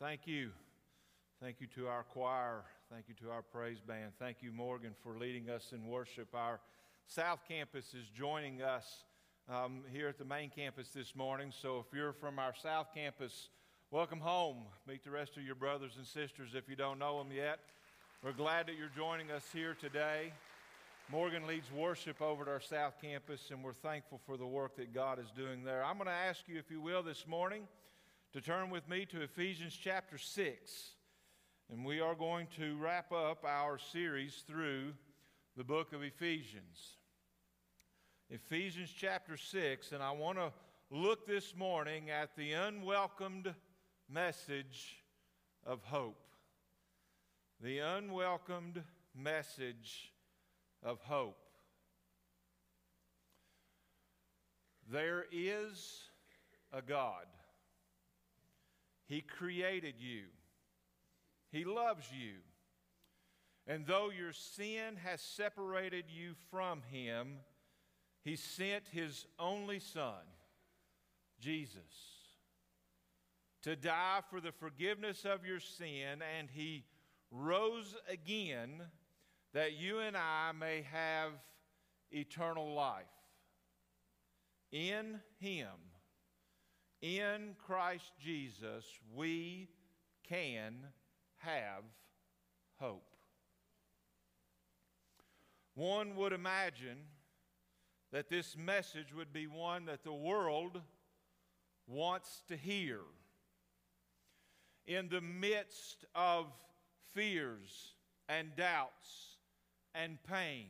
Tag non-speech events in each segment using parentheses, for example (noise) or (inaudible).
Thank you. Thank you to our choir. Thank you to our praise band. Thank you, Morgan, for leading us in worship. Our South Campus is joining us um, here at the main campus this morning. So if you're from our South Campus, welcome home. Meet the rest of your brothers and sisters if you don't know them yet. We're glad that you're joining us here today. Morgan leads worship over at our South Campus, and we're thankful for the work that God is doing there. I'm going to ask you, if you will, this morning to turn with me to Ephesians chapter 6. And we are going to wrap up our series through the book of Ephesians. Ephesians chapter 6, and I want to look this morning at the unwelcomed message of hope. The unwelcomed message of hope. There is a God. He created you, He loves you. And though your sin has separated you from Him, He sent His only Son, Jesus, to die for the forgiveness of your sin, and He rose again that you and I may have eternal life. In Him, in Christ Jesus, we can have hope. One would imagine that this message would be one that the world wants to hear. In the midst of fears and doubts and pains,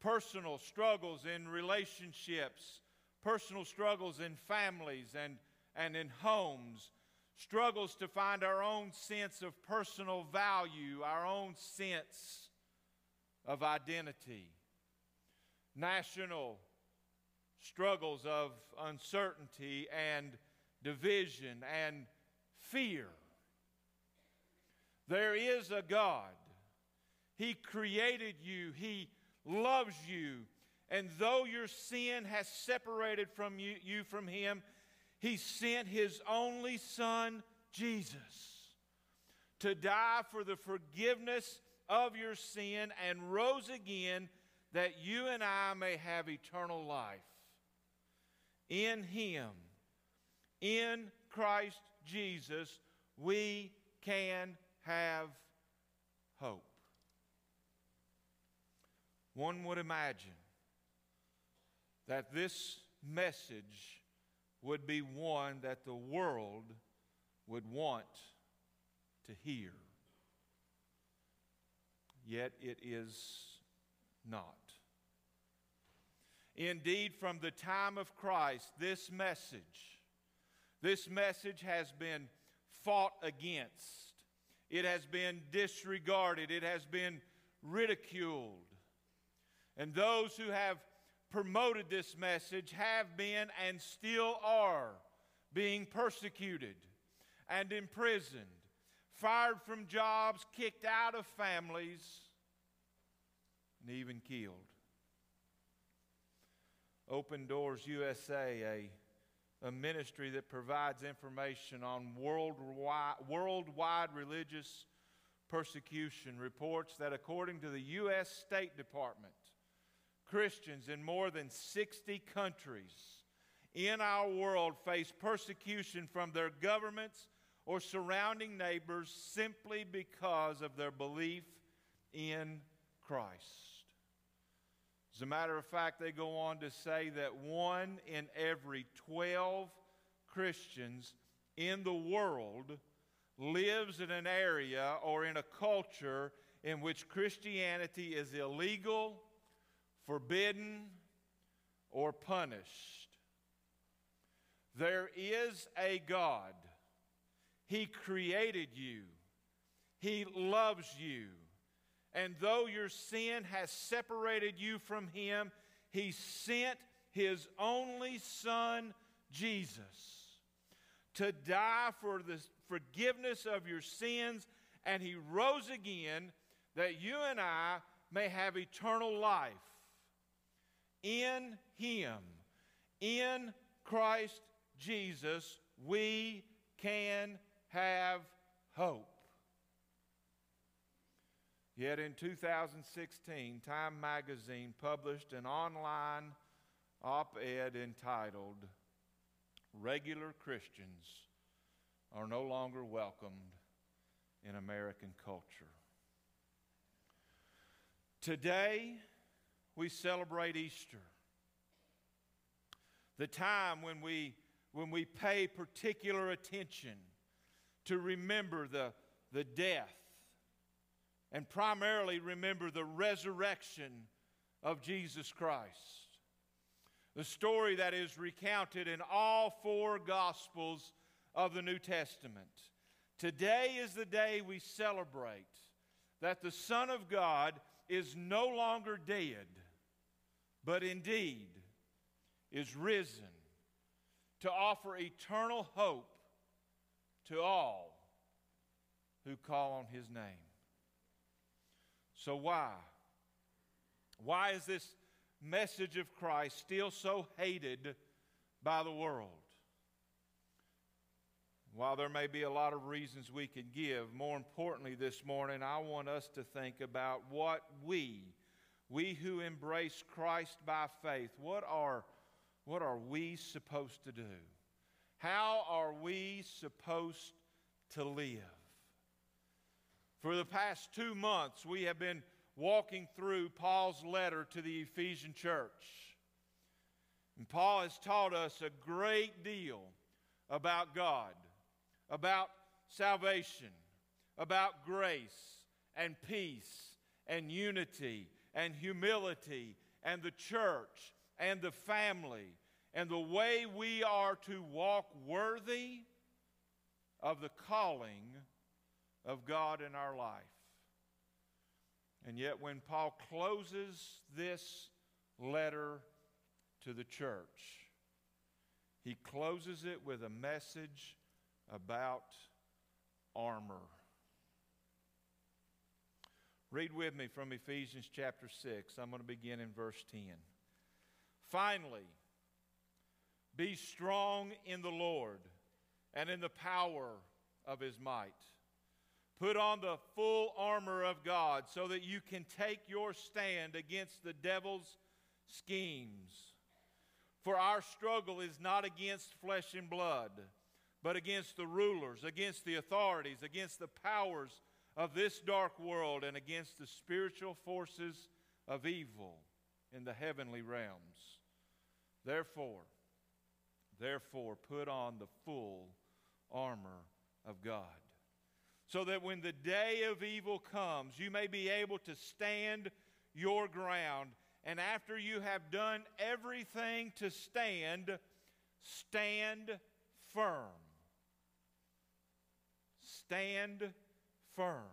personal struggles in relationships, personal struggles in families and, and in homes, struggles to find our own sense of personal value, our own sense of identity, national struggles of uncertainty and division and fear. There is a God. He created you, He loves you, and though your sin has separated from you, you from him, he sent his only son, Jesus, to die for the forgiveness of your sin and rose again that you and I may have eternal life. In him, in Christ Jesus, we can have hope. One would imagine that this message would be one that the world would want to hear. Yet it is not. Indeed, from the time of Christ, this message, this message has been fought against. It has been disregarded. It has been ridiculed. And those who have promoted this message have been and still are being persecuted and imprisoned, fired from jobs, kicked out of families, and even killed. Open Doors USA, a, a ministry that provides information on worldwide, worldwide religious persecution, reports that according to the U.S. State Department, Christians in more than 60 countries in our world face persecution from their governments or surrounding neighbors simply because of their belief in Christ. As a matter of fact, they go on to say that one in every 12 Christians in the world lives in an area or in a culture in which Christianity is illegal forbidden, or punished. There is a God. He created you, He loves you. And though your sin has separated you from Him, He sent His only Son, Jesus, to die for the forgiveness of your sins, and He rose again that you and I may have eternal life in Him, in Christ Jesus, we can have hope. Yet in 2016, Time magazine published an online op ed entitled, Regular Christians Are No Longer Welcomed in American Culture. Today, we celebrate Easter, the time when we, when we pay particular attention to remember the, the death and primarily remember the resurrection of Jesus Christ. The story that is recounted in all four Gospels of the New Testament. Today is the day we celebrate that the Son of God is no longer dead, but indeed is risen to offer eternal hope to all who call on his name. So, why? Why is this message of Christ still so hated by the world? While there may be a lot of reasons we could give, more importantly this morning, I want us to think about what we, we who embrace Christ by faith, what are, what are we supposed to do? How are we supposed to live? For the past two months, we have been walking through Paul's letter to the Ephesian church. And Paul has taught us a great deal about God, about salvation, about grace and peace and unity and humility and the church and the family and the way we are to walk worthy of the calling of God in our life. And yet, when Paul closes this letter to the church, he closes it with a message about armor. Read with me from Ephesians chapter 6. I'm going to begin in verse 10. Finally, be strong in the Lord and in the power of his might. Put on the full armor of God so that you can take your stand against the devil's schemes. For our struggle is not against flesh and blood, but against the rulers, against the authorities, against the powers of this dark world, and against the spiritual forces of evil in the heavenly realms. Therefore, therefore, put on the full armor of God so that when the day of evil comes, you may be able to stand your ground. And after you have done everything to stand, stand firm. Stand firm.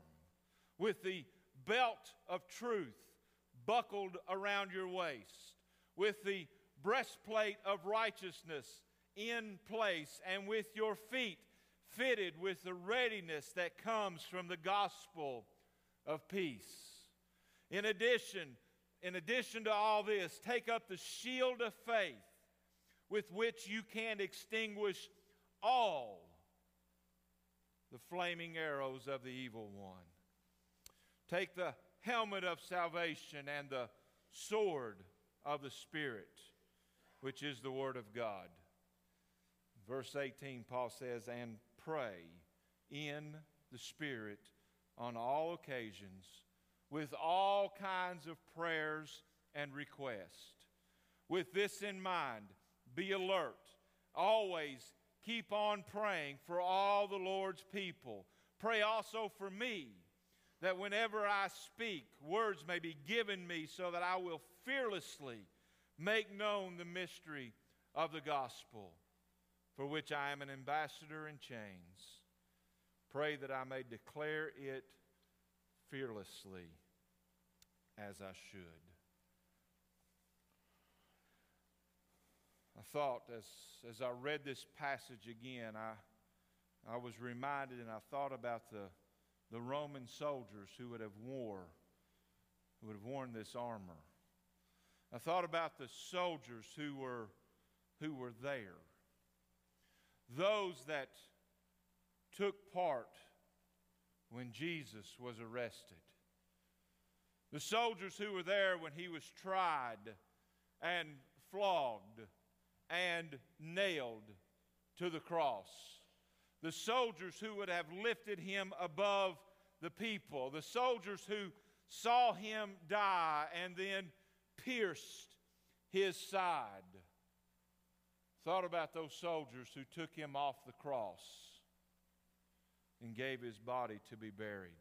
With the belt of truth buckled around your waist, with the breastplate of righteousness in place, and with your feet fitted with the readiness that comes from the gospel of peace. In addition, in addition to all this, take up the shield of faith with which you can extinguish all the flaming arrows of the evil one. Take the helmet of salvation and the sword of the Spirit, which is the Word of God. Verse 18, Paul says, And pray in the Spirit on all occasions with all kinds of prayers and requests. With this in mind, be alert. Always keep on praying for all the Lord's people. Pray also for me, that whenever I speak, words may be given me so that I will fearlessly make known the mystery of the gospel for which I am an ambassador in chains. Pray that I may declare it fearlessly as I should. I thought as, as I read this passage again, I, I was reminded and I thought about the, the Roman soldiers who would have wore who would have worn this armor. I thought about the soldiers who were, who were there those that took part when Jesus was arrested. The soldiers who were there when he was tried and flogged and nailed to the cross. The soldiers who would have lifted him above the people. The soldiers who saw him die and then pierced his side. Thought about those soldiers who took him off the cross and gave his body to be buried.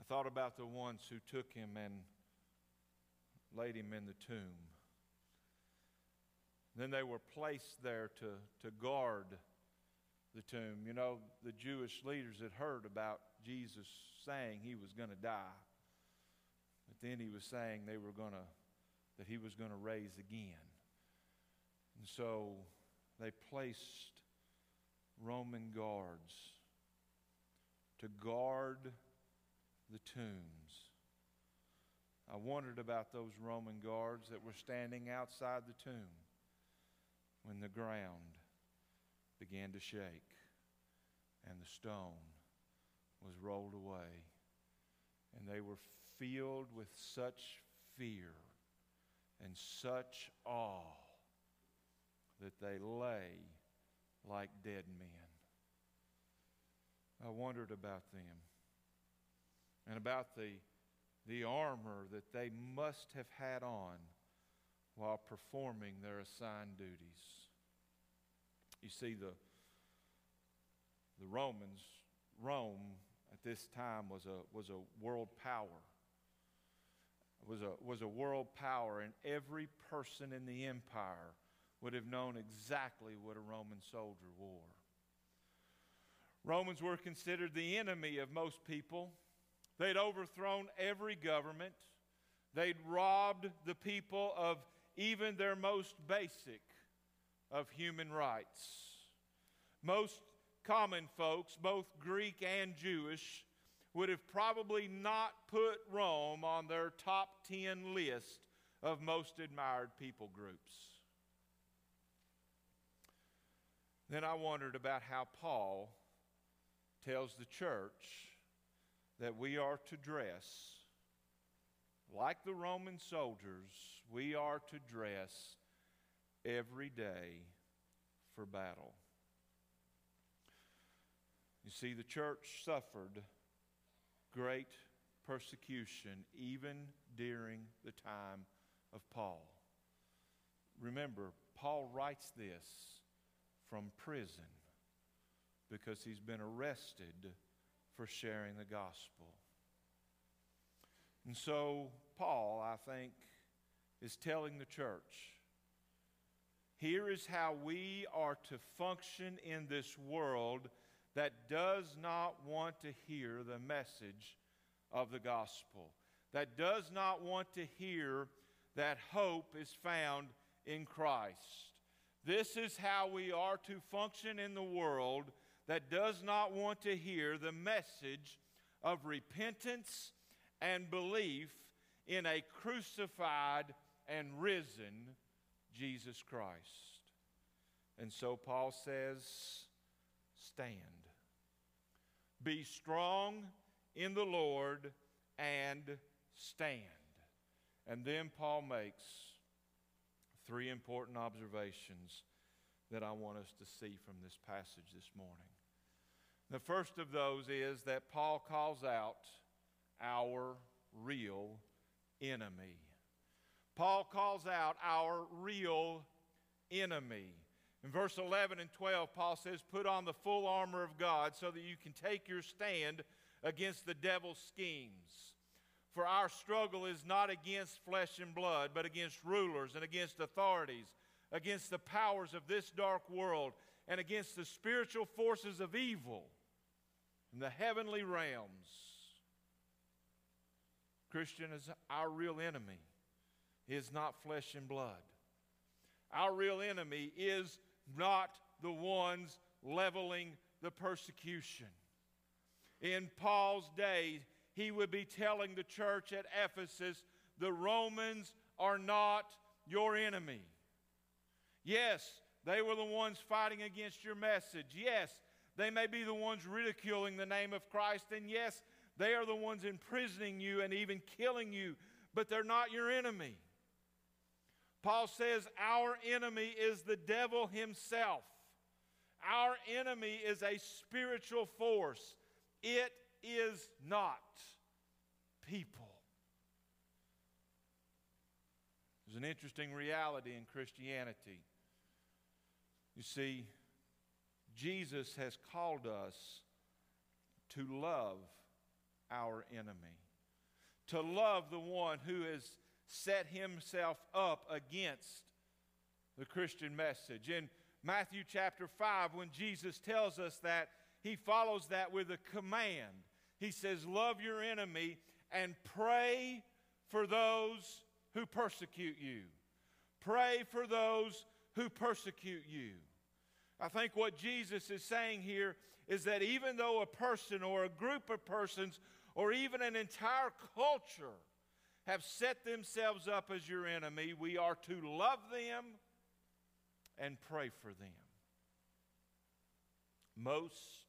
I thought about the ones who took him and laid him in the tomb. Then they were placed there to, to guard the tomb. You know, the Jewish leaders had heard about Jesus saying he was going to die. But then he was saying they were going to, that he was going to raise again. And so they placed Roman guards to guard the tombs. I wondered about those Roman guards that were standing outside the tomb when the ground began to shake and the stone was rolled away. And they were filled with such fear and such awe that they lay like dead men. I wondered about them and about the, the armor that they must have had on while performing their assigned duties. You see, the, the Romans, Rome at this time was a, was a world power. Was a, was a world power, and every person in the empire would have known exactly what a Roman soldier wore. Romans were considered the enemy of most people. They'd overthrown every government. They'd robbed the people of even their most basic of human rights. Most common folks, both Greek and Jewish, would have probably not put Rome on their top 10 list of most admired people groups. Then I wondered about how Paul tells the church that we are to dress like the Roman soldiers, we are to dress every day for battle. You see, the church suffered great persecution even during the time of Paul. Remember, Paul writes this from prison because he's been arrested for sharing the gospel. And so, Paul, I think, is telling the church here is how we are to function in this world that does not want to hear the message of the gospel, that does not want to hear that hope is found in Christ. This is how we are to function in the world that does not want to hear the message of repentance and belief in a crucified and risen Jesus Christ. And so Paul says, Stand. Be strong in the Lord and stand. And then Paul makes three important observations that I want us to see from this passage this morning. The first of those is that Paul calls out our real enemy. Paul calls out our real enemy. In verse 11 and 12, Paul says, Put on the full armor of God so that you can take your stand against the devil's schemes. For our struggle is not against flesh and blood, but against rulers and against authorities, against the powers of this dark world, and against the spiritual forces of evil in the heavenly realms. Christian is our real enemy is not flesh and blood. Our real enemy is not the ones leveling the persecution. In Paul's day, he would be telling the church at Ephesus the Romans are not your enemy. Yes, they were the ones fighting against your message. Yes, they may be the ones ridiculing the name of Christ. And yes, they are the ones imprisoning you and even killing you, but they're not your enemy. Paul says, Our enemy is the devil himself. Our enemy is a spiritual force. It is not people. There's an interesting reality in Christianity. You see, Jesus has called us to love our enemy, to love the one who has set himself up against the Christian message. In Matthew chapter 5, when Jesus tells us that, he follows that with a command. He says, Love your enemy and pray for those who persecute you. Pray for those who persecute you. I think what Jesus is saying here is that even though a person or a group of persons or even an entire culture have set themselves up as your enemy, we are to love them and pray for them. Most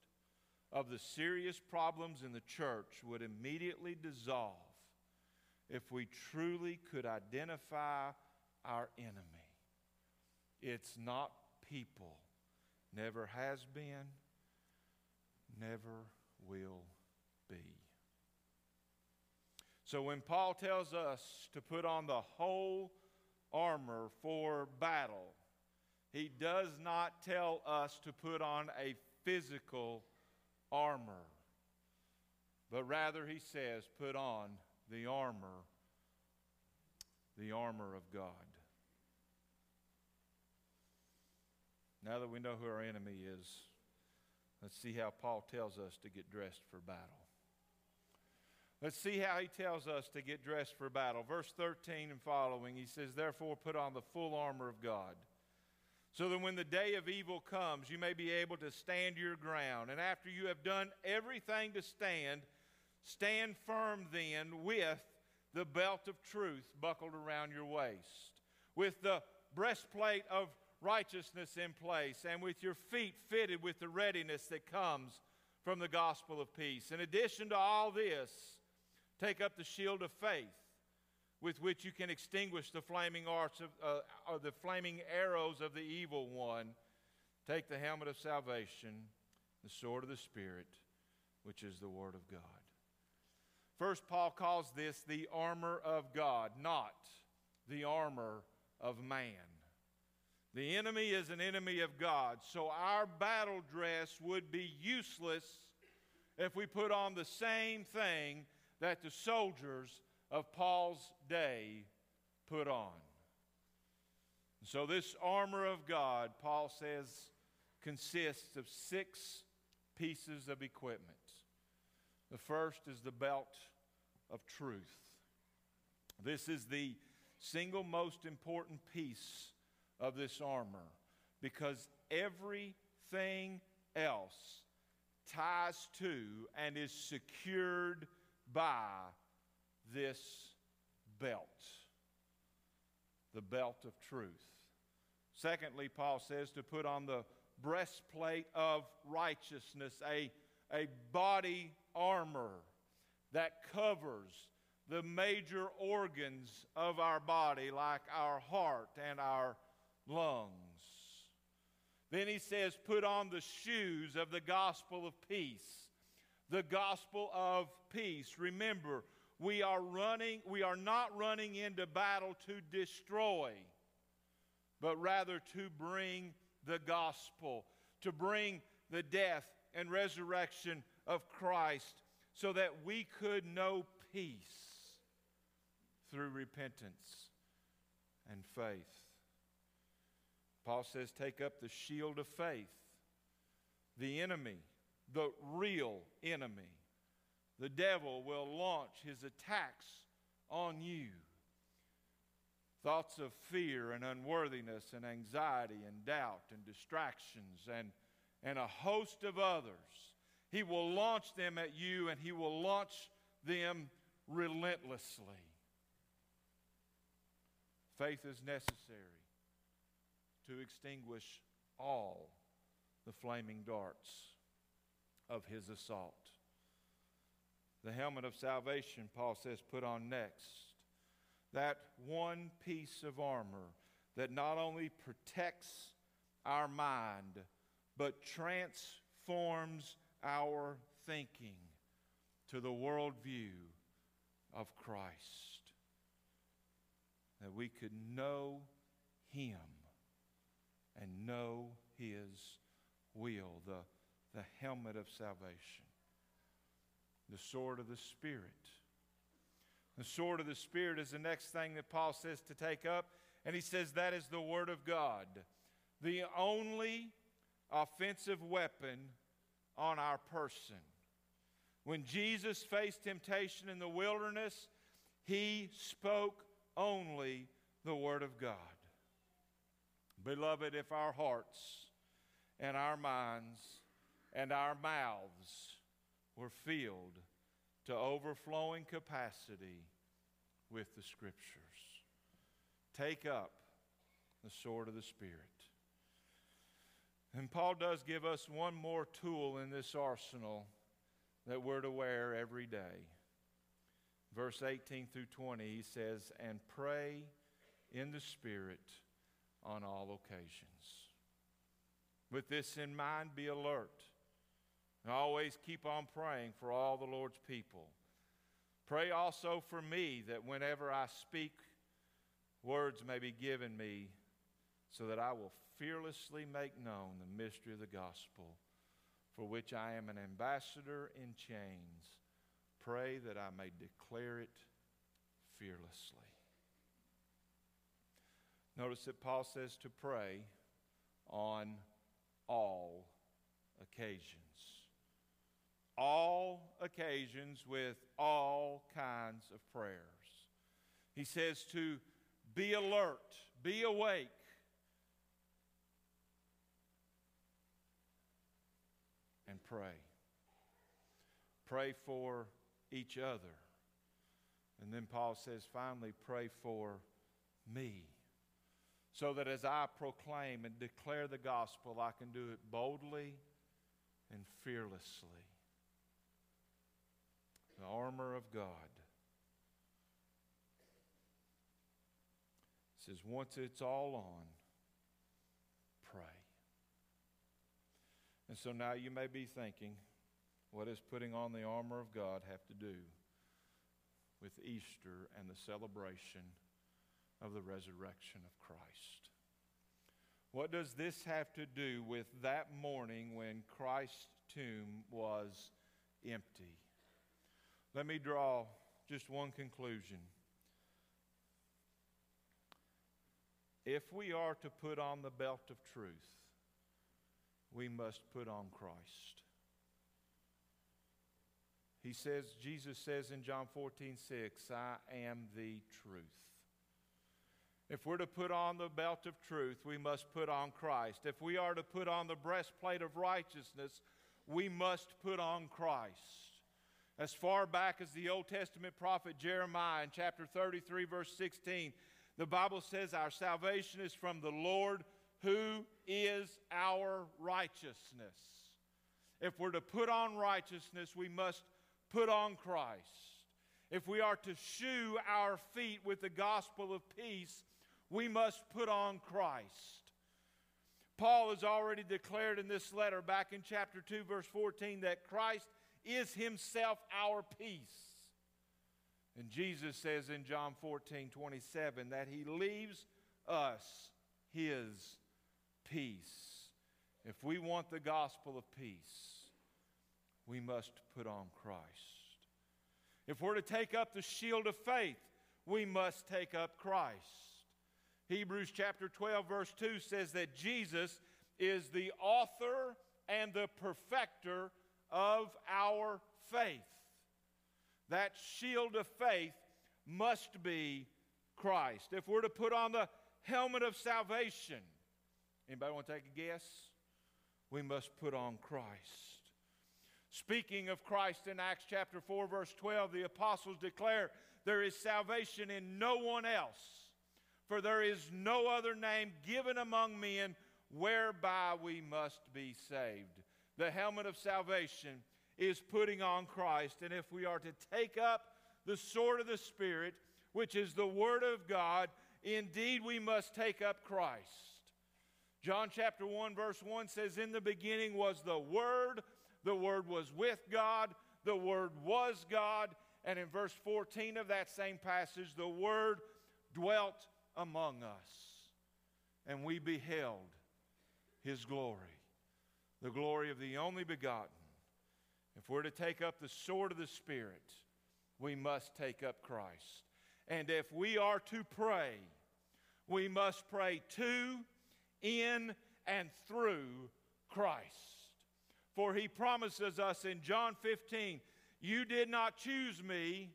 of the serious problems in the church would immediately dissolve if we truly could identify our enemy. It's not people, never has been, never will be. So when Paul tells us to put on the whole armor for battle, he does not tell us to put on a physical armor, but rather he says, put on the armor, the armor of God. Now that we know who our enemy is, let's see how Paul tells us to get dressed for battle. Let's see how he tells us to get dressed for battle. Verse 13 and following, he says, Therefore, put on the full armor of God, so that when the day of evil comes, you may be able to stand your ground. And after you have done everything to stand, stand firm then with the belt of truth buckled around your waist, with the breastplate of righteousness in place, and with your feet fitted with the readiness that comes from the gospel of peace. In addition to all this, take up the shield of faith with which you can extinguish the flaming arts of uh, or the flaming arrows of the evil one. Take the helmet of salvation, the sword of the Spirit, which is the Word of God. First, Paul calls this the armor of God, not the armor of man. The enemy is an enemy of God, so our battle dress would be useless if we put on the same thing that the soldiers of Paul's day put on. So, this armor of God, Paul says, consists of six pieces of equipment. The first is the belt of truth. This is the single most important piece of this armor because everything else ties to and is secured by this belt the belt of truth. Secondly, Paul says to put on the breastplate of righteousness, a, a body armor that covers the major organs of our body, like our heart and our lungs. Then he says, put on the shoes of the gospel of peace. The gospel of peace. Remember, we are running, we are not running into battle to destroy, but rather to bring the gospel, to bring the death and resurrection of Christ so that we could know peace through repentance and faith. Paul says, Take up the shield of faith. The enemy, the real enemy, the devil will launch his attacks on you. Thoughts of fear and unworthiness and anxiety and doubt and distractions and, and a host of others he will launch them at you and He will launch them relentlessly. Faith is necessary to extinguish all the flaming darts of his assault. The helmet of salvation, Paul says, put on next. That one piece of armor that not only protects our mind, but transforms our thinking to the worldview of Christ. That we could know Him and know His will, the, the helmet of salvation, the sword of the Spirit. The sword of the Spirit is the next thing that Paul says to take up, and he says that is the Word of God, the only offensive weapon on our person. When Jesus faced temptation in the wilderness, he spoke only the Word of God. Beloved, if our hearts and our minds and our mouths were filled to overflowing capacity with the Scriptures, take up the sword of the Spirit. And Paul does give us one more tool in this arsenal that we're to wear every day. Verse 18 through 20, he says, And pray in the Spirit on all occasions. With this in mind, be alert. And always keep on praying for all the Lord's people. Pray also for me that whenever I speak, words may be given me so that I will fearlessly make known the mystery of the gospel, for which I am an ambassador in chains. Pray that I may declare it fearlessly. Notice that Paul says to pray on all occasions. All occasions with all kinds of prayers. He says to be alert, be awake. And pray. Pray for each other. And then Paul says, finally, pray for me so that as I proclaim and declare the gospel, I can do it boldly and fearlessly. The armor of God. says, once it's all on, pray. And so now you may be thinking, what does putting on the armor of God have to do with Easter and the celebration of the resurrection of Christ. What does this have to do with that morning when Christ's tomb was empty? Let me draw just one conclusion. If we are to put on the belt of truth, we must put on Christ. He says, Jesus says in John 14, 6, I am the truth. If we're to put on the belt of truth, we must put on Christ. If we are to put on the breastplate of righteousness, we must put on Christ. As far back as the Old Testament prophet Jeremiah in chapter 33, verse 16, the Bible says, Our salvation is from the Lord who is our righteousness. If we're to put on righteousness, we must put on Christ. If we are to shoe our feet with the gospel of peace, we must put on Christ. Paul has already declared in this letter, back in chapter 2, verse 14, that Christ is himself our peace. And Jesus says in John 14, 27, that he leaves us his peace. If we want the gospel of peace, we must put on Christ. If we're to take up the shield of faith, we must take up Christ. Hebrews chapter 12, verse 2 says that Jesus is the author and the perfecter of our faith. That shield of faith must be Christ. If we're to put on the helmet of salvation, anybody want to take a guess? We must put on Christ. Speaking of Christ in Acts chapter 4, verse 12, the apostles declare there is salvation in no one else for there is no other name given among men whereby we must be saved. The helmet of salvation is putting on Christ. And if we are to take up the sword of the Spirit, which is the Word of God, indeed we must take up Christ. John chapter 1, verse 1 says, In the beginning was the Word, the Word was with God, the Word was God. And in verse 14 of that same passage, the Word dwelt among us, and we beheld His glory, the glory of the only begotten. If we're to take up the sword of the Spirit, we must take up Christ. And if we are to pray, we must pray to, in, and through Christ. For he promises us in John 15, You did not choose me,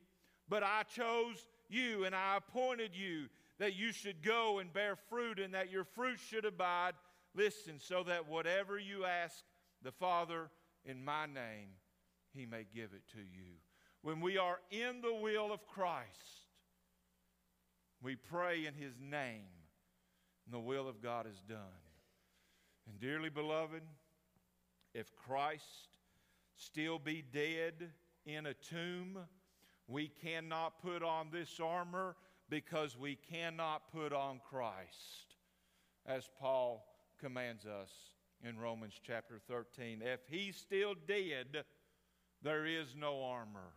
but I chose you, and I appointed you that you should go and bear fruit, and that your fruit should abide. Listen, so that whatever you ask the Father in my name, he may give it to you. When we are in the will of Christ, we pray in his name, and the will of God is done. And dearly beloved, if Christ still be dead in a tomb, we cannot put on this armor because we cannot put on Christ, as Paul commands us in Romans chapter 13. If he's still dead, there is no armor.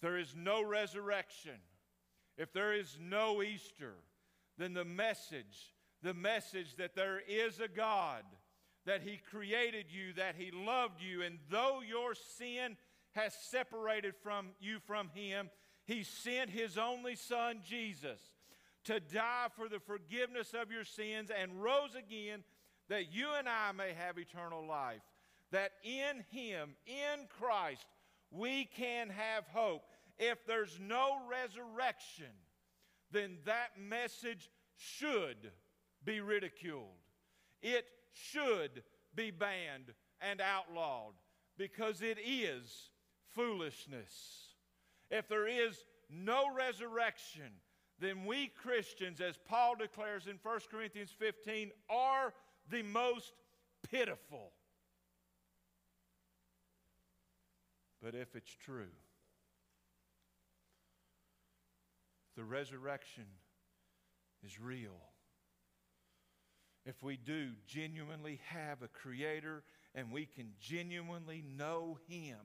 There is no resurrection. If there is no Easter, then the message, the message that there is a God, that He created you, that He loved you, and though your sin has separated from you from Him, He sent His only Son, Jesus, to die for the forgiveness of your sins and rose again that you and I may have eternal life that in Him, in Christ, we can have hope. If there's no resurrection, then that message should be ridiculed. It should be banned and outlawed because it is foolishness. If there is no resurrection, then we Christians, as Paul declares in 1 Corinthians 15, are the most pitiful. But if it's true, the resurrection is real. If we do genuinely have a Creator and we can genuinely know Him,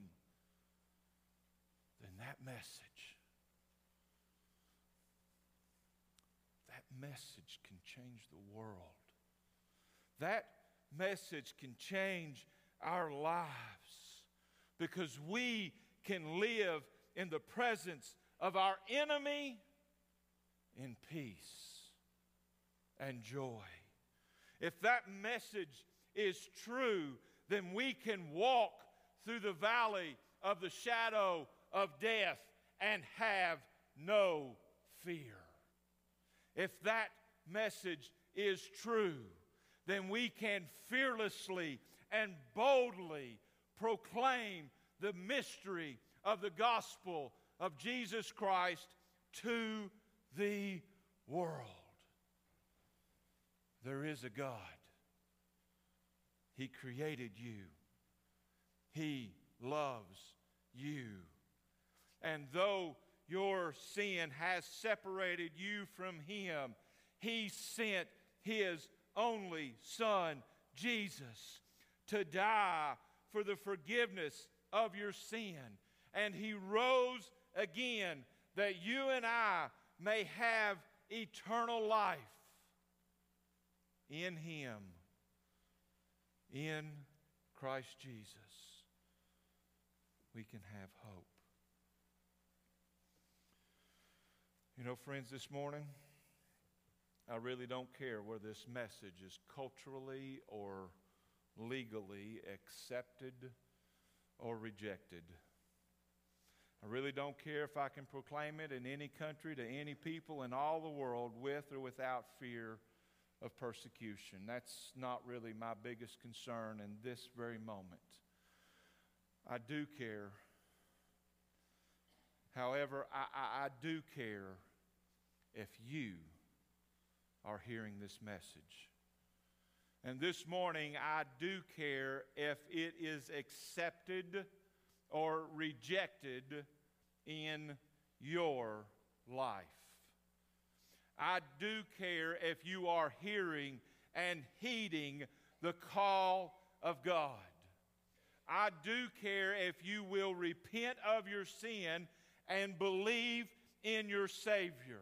then that message, that message can change the world. That message can change our lives because we can live in the presence of our enemy in peace and joy. If that message is true, then we can walk through the valley of the shadow of death and have no fear. If that message is true, then we can fearlessly and boldly proclaim the mystery of the gospel of Jesus Christ to the world. There is a God. He created you. He loves you. And though your sin has separated you from Him, He sent His only Son, Jesus, to die for the forgiveness of your sin. And he rose again that you and I may have eternal life in him, in Christ Jesus. We can have hope. You know, friends, this morning, I really don't care where this message is culturally or legally accepted or rejected. I really don't care if I can proclaim it in any country to any people in all the world with or without fear of persecution. That's not really my biggest concern in this very moment. I do care. However, I, I, I do care if you are hearing this message. And this morning, I do care if it is accepted or rejected in your life. I do care if you are hearing and heeding the call of God. I do care if you will repent of your sin and believe in your Savior.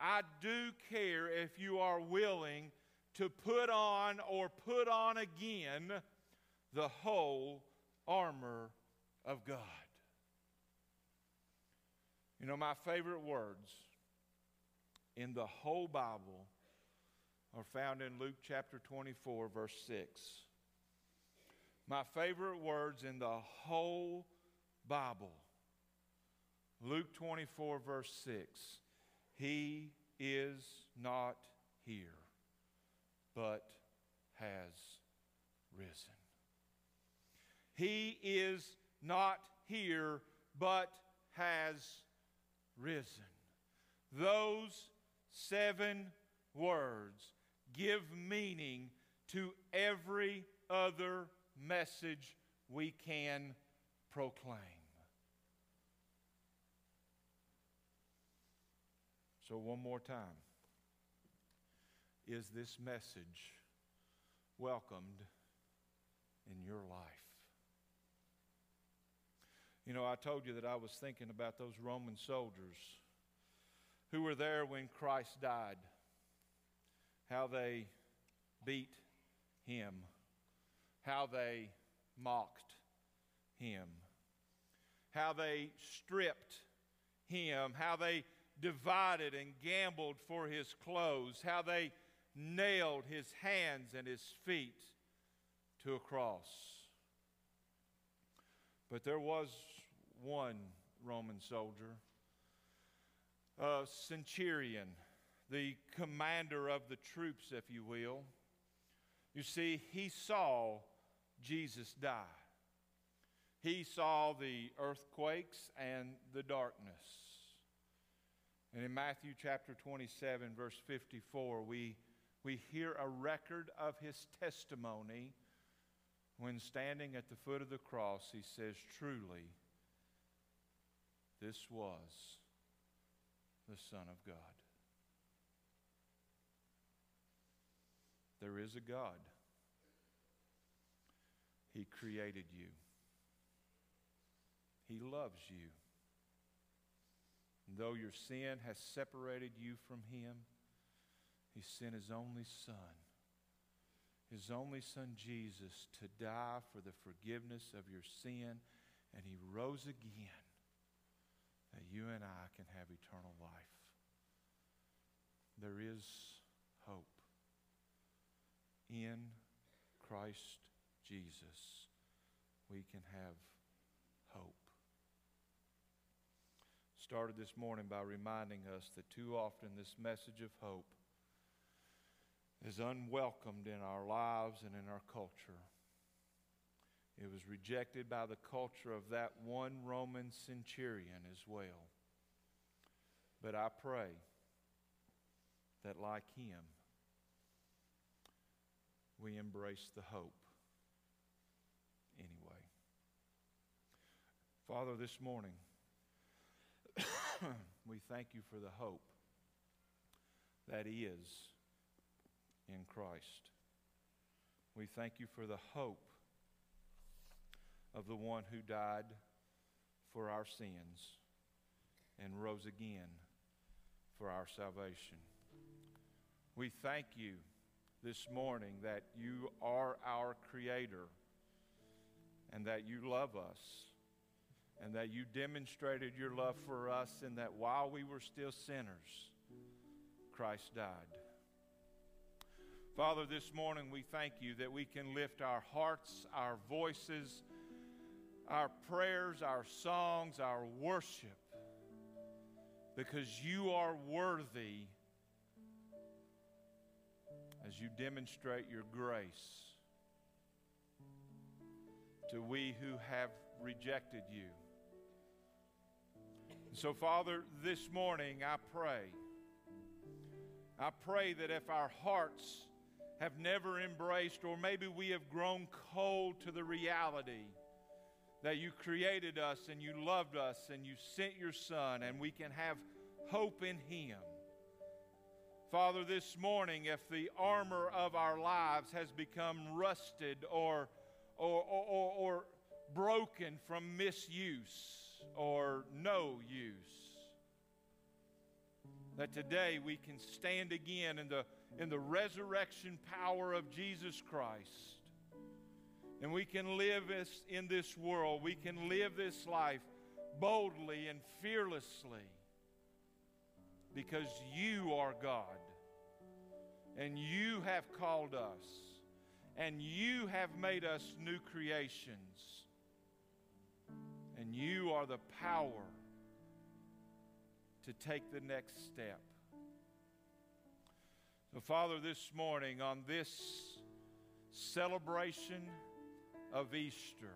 I do care if you are willing to put on or put on again the whole armor of God. You know, my favorite words in the whole Bible are found in Luke chapter 24, verse 6. My favorite words in the whole Bible Luke 24, verse 6. He is not here, but has risen. He is not here, but has risen. Those seven words give meaning to every other message we can proclaim. So, one more time. Is this message welcomed in your life? You know, I told you that I was thinking about those Roman soldiers who were there when Christ died, how they beat him, how they mocked him, how they stripped him, how they divided and gambled for his clothes, how they nailed his hands and his feet to a cross. But there was one Roman soldier, a centurion, the commander of the troops, if you will. You see, he saw Jesus die. He saw the earthquakes and the darkness. And in Matthew chapter 27, verse 54, we, we hear a record of his testimony when standing at the foot of the cross. He says, Truly, this was the Son of God. There is a God. He created you. He loves you. Though your sin has separated you from Him, He sent His only Son, His only Son Jesus, to die for the forgiveness of your sin, and He rose again that you and I can have eternal life. There is hope in Christ Jesus. We can have hope started this morning by reminding us that too often this message of hope is unwelcomed in our lives and in our culture. It was rejected by the culture of that one Roman centurion as well. But I pray that, like him, we embrace the hope anyway. Father, this morning, (coughs) we thank you for the hope that is in Christ. We thank you for the hope of the one who died for our sins and rose again for our salvation. We thank you this morning that you are our Creator and that you love us and that you demonstrated your love for us in that while we were still sinners, Christ died. Father, this morning we thank you that we can lift our hearts, our voices, our prayers, our songs, our worship, because you are worthy as you demonstrate your grace to we who have rejected you. So, Father, this morning I pray I pray that if our hearts have never embraced, or maybe we have grown cold to the reality that you created us and you loved us and you sent your Son, and we can have hope in Him. Father, this morning, if the armor of our lives has become rusted or, or, or, or, broken from misuse or no use, that today we can stand again in the, in the resurrection power of Jesus Christ. And we can live this, in this world, we can live this life boldly and fearlessly because you are God. And you have called us. And you have made us new creations and you are the power to take the next step. So, Father, this morning on this celebration of Easter,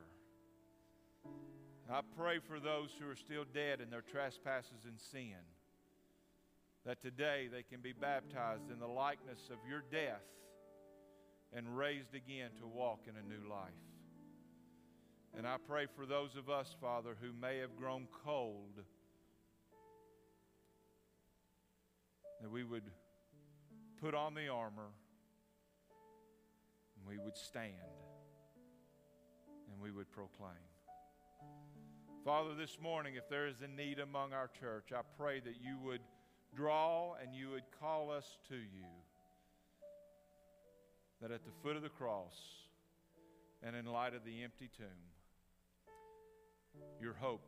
I pray for those who are still dead in their trespasses and sin, that today they can be baptized in the likeness of your death and raised again to walk in a new life. And I pray for those of us, Father, who may have grown cold, that we would put on the armor and we would stand and we would proclaim. Father, this morning, if there is a need among our church, I pray that you would draw and you would call us to you. That at the foot of the cross and in light of the empty tomb, your hope